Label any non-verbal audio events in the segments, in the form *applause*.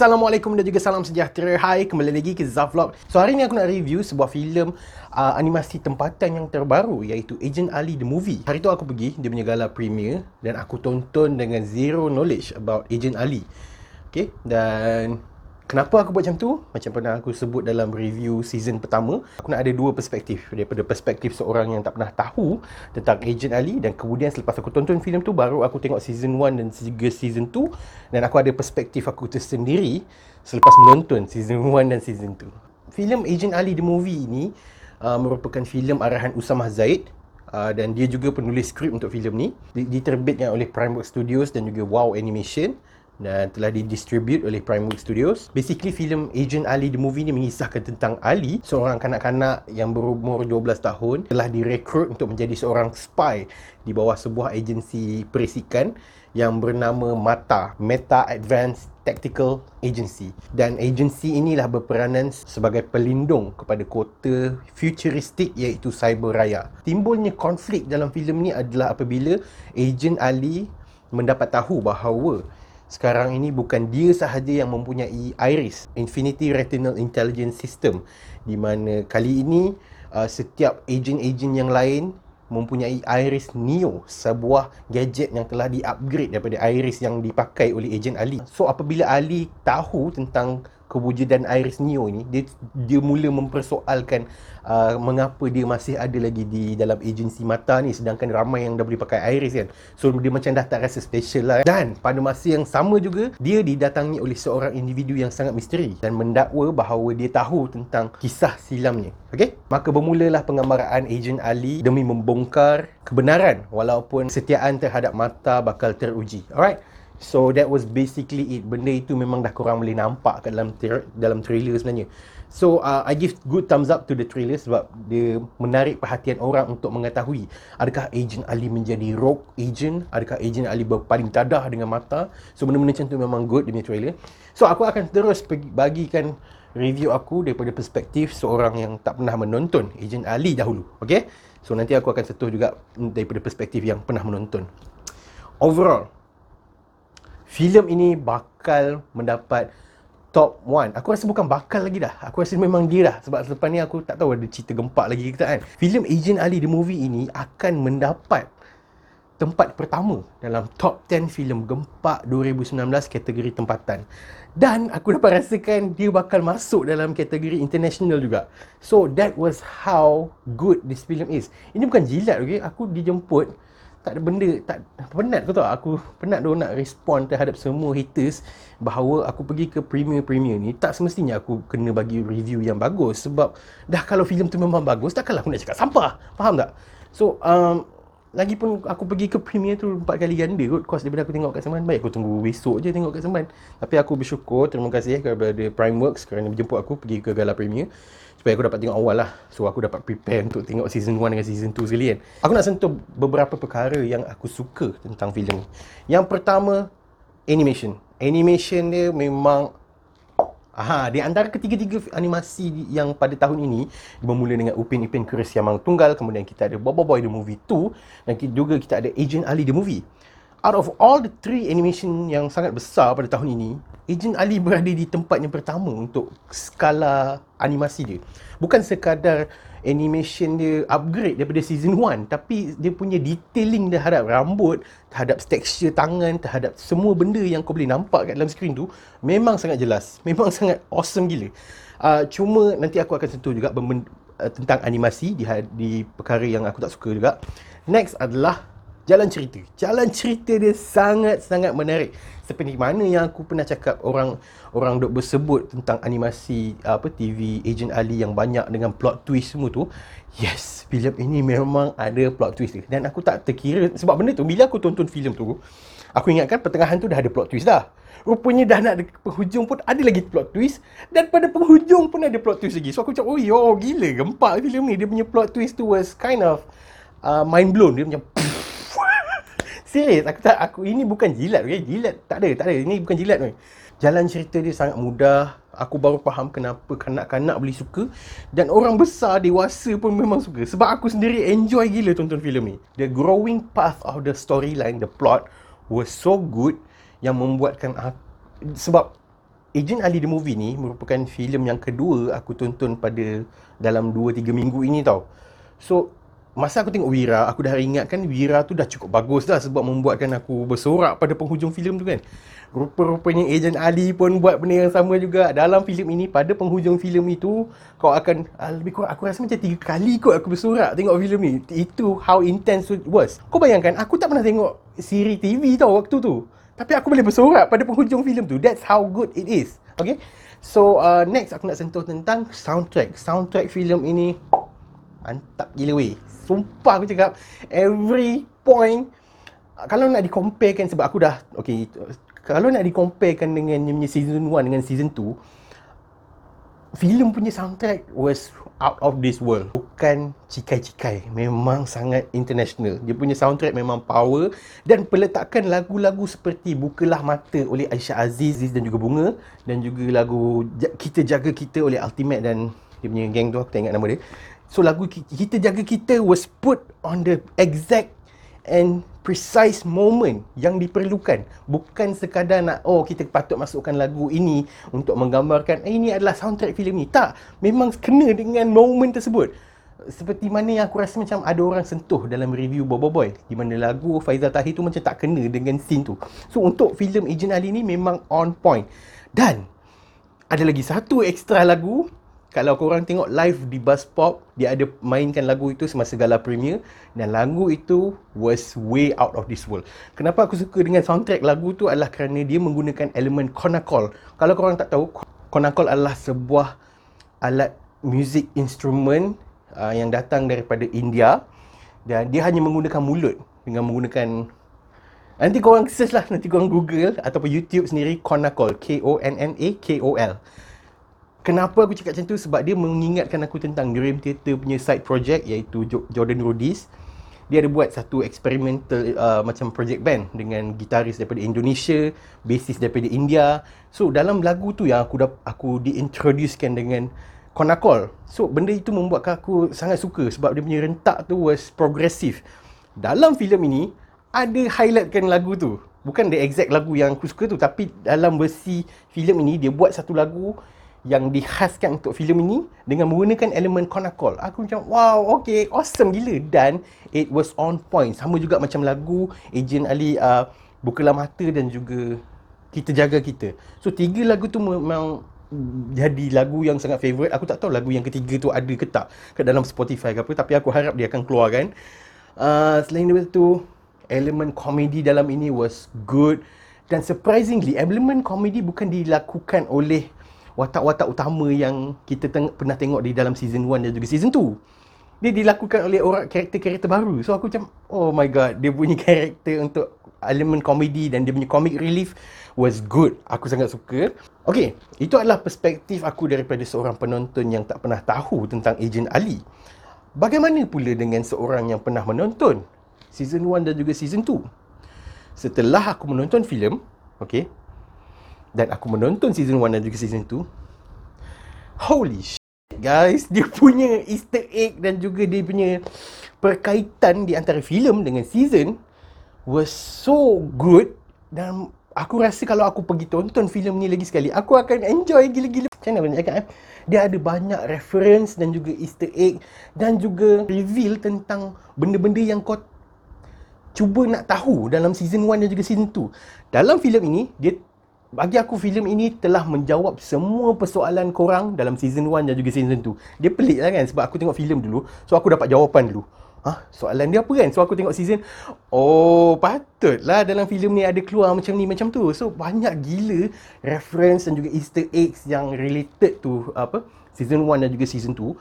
Assalamualaikum dan juga salam sejahtera. Hai, kembali lagi ke Zaf Vlog. So hari ni aku nak review sebuah filem uh, animasi tempatan yang terbaru iaitu Agent Ali the Movie. Hari tu aku pergi dia punya gala premiere dan aku tonton dengan zero knowledge about Agent Ali. Okay, dan Kenapa aku buat macam tu? Macam pernah aku sebut dalam review season pertama, aku nak ada dua perspektif. Daripada perspektif seorang yang tak pernah tahu tentang Agent Ali dan kemudian selepas aku tonton filem tu baru aku tengok season 1 dan juga season 2 dan aku ada perspektif aku tersendiri selepas menonton season 1 dan season 2. Filem Agent Ali the movie ini uh, merupakan filem arahan Usamah Zaid Uh, dan dia juga penulis skrip untuk filem ni diterbitkan oleh Primeworks Studios dan juga Wow Animation dan telah didistribute oleh Primeworks Studios. Basically filem Agent Ali the movie ni mengisahkan tentang Ali, seorang kanak-kanak yang berumur 12 tahun telah direkrut untuk menjadi seorang spy di bawah sebuah agensi perisikan yang bernama MATA, Meta Advanced Tactical Agency. Dan agensi inilah berperanan sebagai pelindung kepada kota futuristik iaitu Cyber Raya. Timbulnya konflik dalam filem ni adalah apabila Agent Ali mendapat tahu bahawa sekarang ini bukan dia sahaja yang mempunyai IRIS, Infinity Retinal Intelligence System di mana kali ini uh, setiap ejen-ejen yang lain mempunyai Iris Neo, sebuah gadget yang telah di-upgrade daripada Iris yang dipakai oleh ejen Ali. So apabila Ali tahu tentang kewujudan Iris Neo ini dia dia mula mempersoalkan uh, mengapa dia masih ada lagi di dalam agensi mata ni sedangkan ramai yang dah boleh pakai Iris kan. So dia macam dah tak rasa special lah. Dan pada masa yang sama juga dia didatangi oleh seorang individu yang sangat misteri dan mendakwa bahawa dia tahu tentang kisah silamnya. Okey? Maka bermulalah pengambaraan ejen Ali demi membongkar kebenaran walaupun setiaan terhadap mata bakal teruji. Alright So that was basically it. Benda itu memang dah korang boleh nampak kat dalam dalam trailer sebenarnya. So uh, I give good thumbs up to the trailer sebab dia menarik perhatian orang untuk mengetahui adakah Agent Ali menjadi rogue agent, adakah Agent Ali berpaling dadah dengan mata. So benda-benda macam tu memang good di trailer. So aku akan terus bagikan review aku daripada perspektif seorang yang tak pernah menonton Agent Ali dahulu. Okay? So nanti aku akan sentuh juga daripada perspektif yang pernah menonton. Overall, filem ini bakal mendapat top 1. Aku rasa bukan bakal lagi dah. Aku rasa memang dia dah. Sebab selepas ni aku tak tahu ada cerita gempak lagi kita kan. Filem Agent Ali The Movie ini akan mendapat tempat pertama dalam top 10 filem gempak 2019 kategori tempatan. Dan aku dapat rasakan dia bakal masuk dalam kategori international juga. So that was how good this film is. Ini bukan jilat okay. Aku dijemput tak ada benda tak penat kau tahu aku penat dia nak respon terhadap semua haters bahawa aku pergi ke premier-premier ni tak semestinya aku kena bagi review yang bagus sebab dah kalau filem tu memang bagus takkanlah aku nak cakap sampah. Faham tak? So um, Lagipun aku pergi ke premier tu empat kali ganda kot Kos daripada aku tengok kat Seman Baik aku tunggu besok je tengok kat Seman Tapi aku bersyukur Terima kasih kepada Primeworks Kerana menjemput aku pergi ke Gala Premier supaya aku dapat tengok awal lah. So aku dapat prepare untuk tengok season 1 dengan season 2 sekali kan. Aku nak sentuh beberapa perkara yang aku suka tentang filem ni. Yang pertama animation. Animation dia memang Aha, di antara ketiga-tiga animasi yang pada tahun ini bermula dengan Upin Ipin Keris Yamang Tunggal, kemudian kita ada Bobo Boy the Movie 2 dan juga kita ada Agent Ali the Movie. Out of all the three animation yang sangat besar pada tahun ini, Agent Ali berada di tempat yang pertama untuk skala animasi dia. Bukan sekadar animation dia upgrade daripada season 1 tapi dia punya detailing terhadap rambut, terhadap texture tangan, terhadap semua benda yang kau boleh nampak kat dalam skrin tu memang sangat jelas. Memang sangat awesome gila. Uh, cuma nanti aku akan sentuh juga uh, tentang animasi di, di perkara yang aku tak suka juga. Next adalah jalan cerita. Jalan cerita dia sangat-sangat menarik. Seperti mana yang aku pernah cakap orang orang dok bersebut tentang animasi apa TV Agent Ali yang banyak dengan plot twist semua tu. Yes, filem ini memang ada plot twist dia. Dan aku tak terkira sebab benda tu bila aku tonton filem tu, aku ingatkan pertengahan tu dah ada plot twist dah. Rupanya dah nak penghujung pun ada lagi plot twist dan pada penghujung pun ada plot twist lagi. So aku cakap, "Oh, yo, gila gempak filem ni. Dia punya plot twist tu was kind of uh, mind blown. Dia macam Serius, aku tak aku ini bukan jilat okey. Jilat tak ada, tak ada. Ini bukan jilat okey. Jalan cerita dia sangat mudah. Aku baru faham kenapa kanak-kanak boleh suka dan orang besar dewasa pun memang suka sebab aku sendiri enjoy gila tonton filem ni. The growing path of the storyline, the plot was so good yang membuatkan aku, sebab Agent Ali The Movie ni merupakan filem yang kedua aku tonton pada dalam 2-3 minggu ini tau. So, masa aku tengok Wira, aku dah ingat kan Wira tu dah cukup bagus dah sebab membuatkan aku bersorak pada penghujung filem tu kan. Rupa-rupanya Agent Ali pun buat benda yang sama juga. Dalam filem ini, pada penghujung filem itu, kau akan, ah, lebih kurang, aku rasa macam tiga kali kot aku bersorak tengok filem ni. Itu how intense it was. Kau bayangkan, aku tak pernah tengok siri TV tau waktu tu. Tapi aku boleh bersorak pada penghujung filem tu. That's how good it is. Okay? So, uh, next aku nak sentuh tentang soundtrack. Soundtrack filem ini mantap gila weh. Sumpah aku cakap, every point, kalau nak dikomparekan sebab aku dah, okay, kalau nak dikomparekan dengan season 1 dengan season 2, filem punya soundtrack was out of this world. Bukan cikai-cikai. Memang sangat international. Dia punya soundtrack memang power. Dan peletakan lagu-lagu seperti Bukalah Mata oleh Aisyah Aziz dan juga Bunga. Dan juga lagu Kita Jaga Kita oleh Ultimate dan dia punya gang tu. Aku tak ingat nama dia. So lagu Kita Jaga Kita was put on the exact and precise moment yang diperlukan. Bukan sekadar nak oh kita patut masukkan lagu ini untuk menggambarkan eh, ini adalah soundtrack filem ni. Tak. Memang kena dengan moment tersebut. Seperti mana yang aku rasa macam ada orang sentuh dalam review Bobo Boy di mana lagu Faizal Tahir tu macam tak kena dengan scene tu. So untuk filem Agent Ali ni memang on point. Dan ada lagi satu extra lagu kalau korang tengok live di Bus Pop, dia ada mainkan lagu itu semasa gala premier dan lagu itu was way out of this world. Kenapa aku suka dengan soundtrack lagu tu adalah kerana dia menggunakan elemen konakol. Kalau korang tak tahu, konakol adalah sebuah alat music instrument uh, yang datang daripada India dan dia hanya menggunakan mulut dengan menggunakan Nanti korang search lah, nanti korang Google ataupun YouTube sendiri Konakol, K-O-N-N-A-K-O-L. Kenapa aku cakap macam tu? Sebab dia mengingatkan aku tentang Dream Theater punya side project iaitu Jordan Rudis. Dia ada buat satu experimental uh, macam project band dengan gitaris daripada Indonesia, bassist daripada India. So dalam lagu tu yang aku dah aku diintroducekan dengan Konakol. So benda itu membuatkan aku sangat suka sebab dia punya rentak tu was progressive. Dalam filem ini ada highlightkan lagu tu. Bukan the exact lagu yang aku suka tu tapi dalam versi filem ini dia buat satu lagu yang dikhaskan untuk filem ini dengan menggunakan elemen konakol. Aku macam wow, okay, awesome gila dan it was on point. Sama juga macam lagu Agent Ali uh, Bukalah Mata dan juga Kita Jaga Kita. So tiga lagu tu memang jadi lagu yang sangat favourite. Aku tak tahu lagu yang ketiga tu ada ke tak kat dalam Spotify ke apa tapi aku harap dia akan keluar kan. Uh, selain daripada tu elemen komedi dalam ini was good dan surprisingly elemen komedi bukan dilakukan oleh watak-watak utama yang kita teng- pernah tengok di dalam season 1 dan juga season 2 dia dilakukan oleh orang karakter-karakter baru. So aku macam oh my god dia punya *laughs* karakter untuk elemen komedi dan dia punya comic relief was good. Aku sangat suka. Okay, itu adalah perspektif aku daripada seorang penonton yang tak pernah tahu tentang Agent Ali. Bagaimana pula dengan seorang yang pernah menonton season 1 dan juga season 2 setelah aku menonton filem okay, dan aku menonton season 1 dan juga season 2 holy shit guys. Dia punya easter egg dan juga dia punya perkaitan di antara filem dengan season was so good. Dan aku rasa kalau aku pergi tonton filem ni lagi sekali aku akan enjoy gila-gila. Macam mana nak cakap eh? Dia ada banyak reference dan juga easter egg dan juga reveal tentang benda-benda yang kau cuba nak tahu dalam season 1 dan juga season 2 dalam filem ini dia bagi aku filem ini telah menjawab semua persoalan korang dalam season 1 dan juga season 2. Dia pelik lah kan sebab aku tengok filem dulu. So aku dapat jawapan dulu. Ah, soalan dia apa kan? So aku tengok season. Oh, patutlah dalam filem ni ada keluar macam ni macam tu. So banyak gila reference dan juga easter eggs yang related to apa? Season 1 dan juga season 2.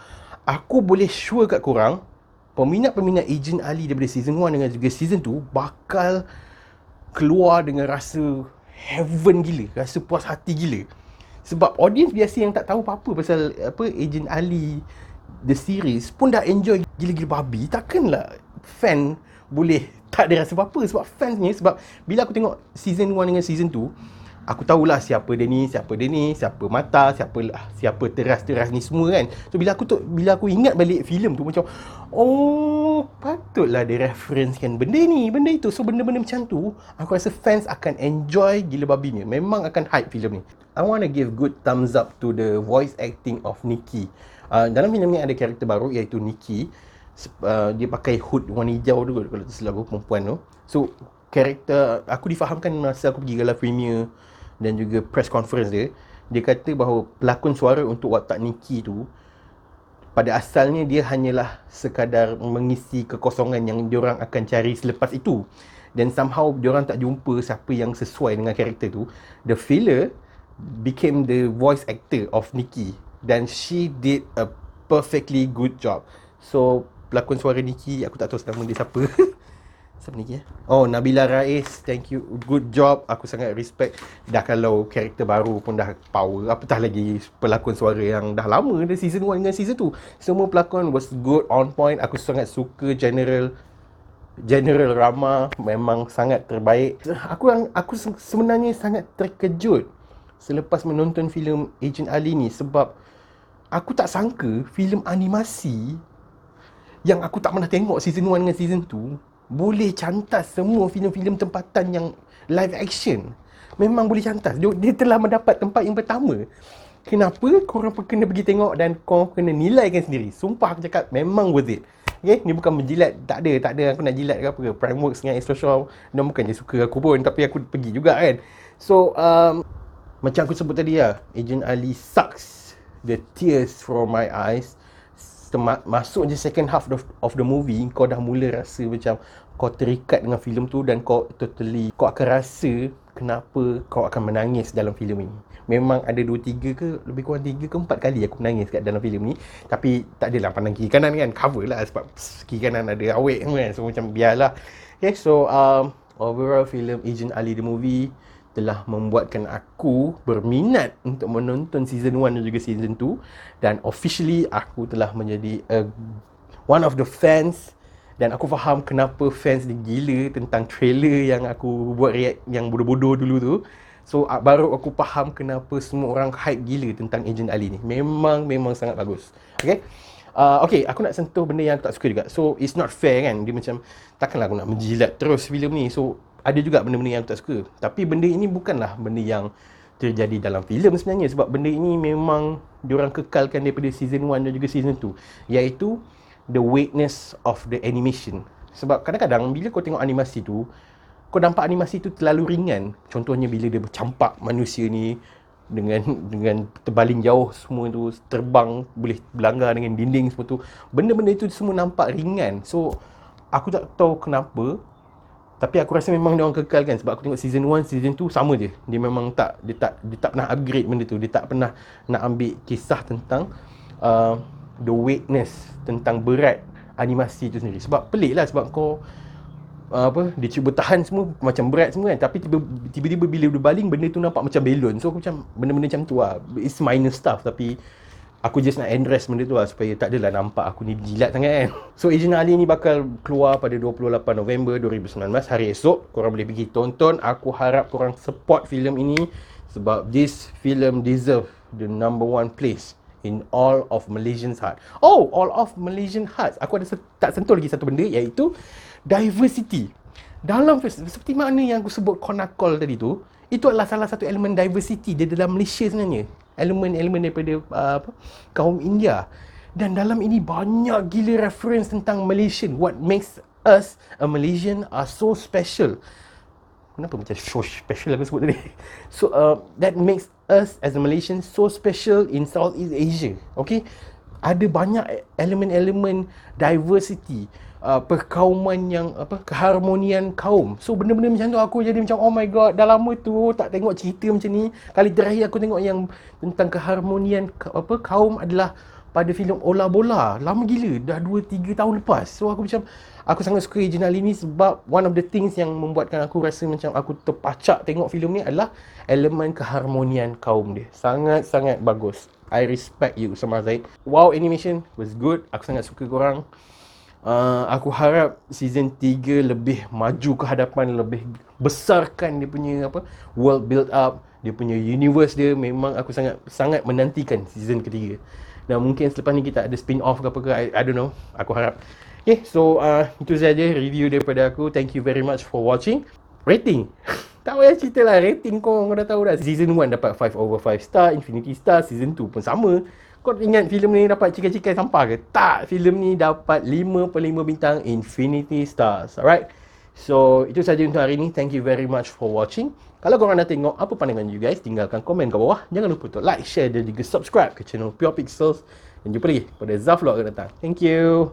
Aku boleh sure kat korang peminat-peminat Agent Ali daripada season 1 dengan juga season 2 bakal keluar dengan rasa heaven gila rasa puas hati gila. Sebab audience biasa yang tak tahu apa-apa pasal apa Agent Ali the series pun dah enjoy gila-gila babi. Takkanlah fan boleh tak ada rasa apa-apa sebab fansnya sebab bila aku tengok season 1 dengan season 2 aku tahulah siapa dia ni, siapa dia ni, siapa mata, siapa siapa teras-teras ni semua kan. So bila aku tu bila aku ingat balik filem tu macam oh patutlah dia referencekan benda ni, benda itu. So benda-benda macam tu aku rasa fans akan enjoy gila babinya. Memang akan hype filem ni. I want to give good thumbs up to the voice acting of Nikki. Uh, dalam filem ni ada karakter baru iaitu Nikki. Uh, dia pakai hood warna hijau tu kalau tak silap perempuan tu. So karakter aku difahamkan masa aku pergi gala premiere dan juga press conference dia. Dia kata bahawa pelakon suara untuk watak Nikki tu pada asalnya dia hanyalah sekadar mengisi kekosongan yang diorang akan cari selepas itu. Dan somehow diorang tak jumpa siapa yang sesuai dengan karakter tu. The filler became the voice actor of Nikki dan she did a perfectly good job. So pelakon suara Nikki aku tak tahu nama dia siapa *laughs* Siapa ni ya? Oh, Nabila Rais. Thank you. Good job. Aku sangat respect. Dah kalau karakter baru pun dah power. Apatah lagi pelakon suara yang dah lama dari season 1 dengan season 2. Semua pelakon was good, on point. Aku sangat suka General General Rama memang sangat terbaik. Aku aku sebenarnya sangat terkejut selepas menonton filem Agent Ali ni sebab aku tak sangka filem animasi yang aku tak pernah tengok season 1 dengan season 2 boleh cantas semua filem-filem tempatan yang live action. Memang boleh cantas. Dia, dia telah mendapat tempat yang pertama. Kenapa korang kena pergi tengok dan korang kena nilaikan sendiri. Sumpah aku cakap memang worth it. Okay, ni bukan menjilat. Tak ada, tak ada aku nak jilat ke apa ke. Primeworks dengan Astro Show. Dan bukan je suka aku pun. Tapi aku pergi juga kan. So, um, macam aku sebut tadi lah. Agent Ali sucks the tears from my eyes masuk je second half of, of the movie kau dah mula rasa macam kau terikat dengan filem tu dan kau totally kau akan rasa kenapa kau akan menangis dalam filem ini. Memang ada 2 3 ke lebih kurang 3 ke 4 kali aku menangis kat dalam filem ni. Tapi tak adalah pandang kiri kanan kan. Cover lah sebab pss, kiri kanan ada awet kan. So macam biarlah. Okay so um, overall filem Agent Ali the movie telah membuatkan aku berminat untuk menonton season 1 dan juga season 2 dan officially aku telah menjadi a, one of the fans dan aku faham kenapa fans ni gila tentang trailer yang aku buat react yang bodoh-bodoh dulu tu so baru aku faham kenapa semua orang hype gila tentang Agent Ali ni memang memang sangat bagus okay Uh, okay, aku nak sentuh benda yang aku tak suka juga. So, it's not fair kan. Dia macam, takkanlah aku nak menjilat terus filem ni. So, ada juga benda-benda yang aku tak suka. Tapi benda ini bukanlah benda yang terjadi dalam filem sebenarnya sebab benda ini memang diorang kekalkan daripada season 1 dan juga season 2 iaitu the weightness of the animation. Sebab kadang-kadang bila kau tengok animasi tu kau nampak animasi tu terlalu ringan. Contohnya bila dia bercampak manusia ni dengan dengan terbaling jauh semua tu terbang boleh berlanggar dengan dinding semua tu. Benda-benda itu semua nampak ringan. So aku tak tahu kenapa tapi aku rasa memang dia orang kekalkan sebab aku tengok season 1, season 2 sama je. Dia memang tak dia tak dia tak pernah upgrade benda tu. Dia tak pernah nak ambil kisah tentang uh, the weightness tentang berat animasi tu sendiri. Sebab pelik lah sebab kau uh, apa dia cuba tahan semua macam berat semua kan tapi tiba-tiba bila dia baling benda tu nampak macam belon. So aku macam benda-benda macam tu lah. It's minor stuff tapi aku just nak address benda tu lah supaya tak adalah nampak aku ni jilat sangat kan. So Agent Ali ni bakal keluar pada 28 November 2019 hari esok. Korang boleh pergi tonton. Aku harap korang support filem ini sebab this film deserve the number one place in all of Malaysian's heart. Oh, all of Malaysian hearts. Aku ada se- tak sentuh lagi satu benda iaitu diversity. Dalam seperti mana yang aku sebut konakol tadi tu, itu adalah salah satu elemen diversity di dalam Malaysia sebenarnya elemen-elemen daripada uh, apa kaum India. Dan dalam ini banyak gila reference tentang Malaysian. What makes us a Malaysian are so special. Kenapa macam so special aku sebut tadi? *laughs* So uh, that makes us as a Malaysian so special in Southeast Asia. Okay ada banyak elemen-elemen diversity uh, perkauman yang apa keharmonian kaum. So benda-benda macam tu aku jadi macam oh my god dah lama tu tak tengok cerita macam ni. Kali terakhir aku tengok yang tentang keharmonian apa kaum adalah pada filem Ola Bola. Lama gila dah 2 3 tahun lepas. So aku macam aku sangat suka Ejinal ini sebab one of the things yang membuatkan aku rasa macam aku terpacak tengok filem ni adalah elemen keharmonian kaum dia. Sangat-sangat bagus. I respect you Usama Zaid. Wow animation was good. Aku sangat suka korang uh, aku harap season 3 lebih maju ke hadapan lebih besarkan dia punya apa world build up dia punya universe dia memang aku sangat sangat menantikan season ketiga dan mungkin selepas ni kita ada spin off ke apa ke I, I don't know aku harap okay so uh, itu saja review daripada aku thank you very much for watching rating. *laughs* tak payah cerita lah rating kau, kau dah tahu dah. Season 1 dapat 5 over 5 star, Infinity Star, Season 2 pun sama. Kau ingat filem ni dapat cikai-cikai sampah ke? Tak, filem ni dapat 5 per 5 bintang Infinity Stars. Alright? So, itu saja untuk hari ni. Thank you very much for watching. Kalau korang dah tengok apa pandangan you guys, tinggalkan komen kat bawah. Jangan lupa untuk like, share dan juga subscribe ke channel Pure Pixels. Dan jumpa lagi pada Zaflog akan datang. Thank you.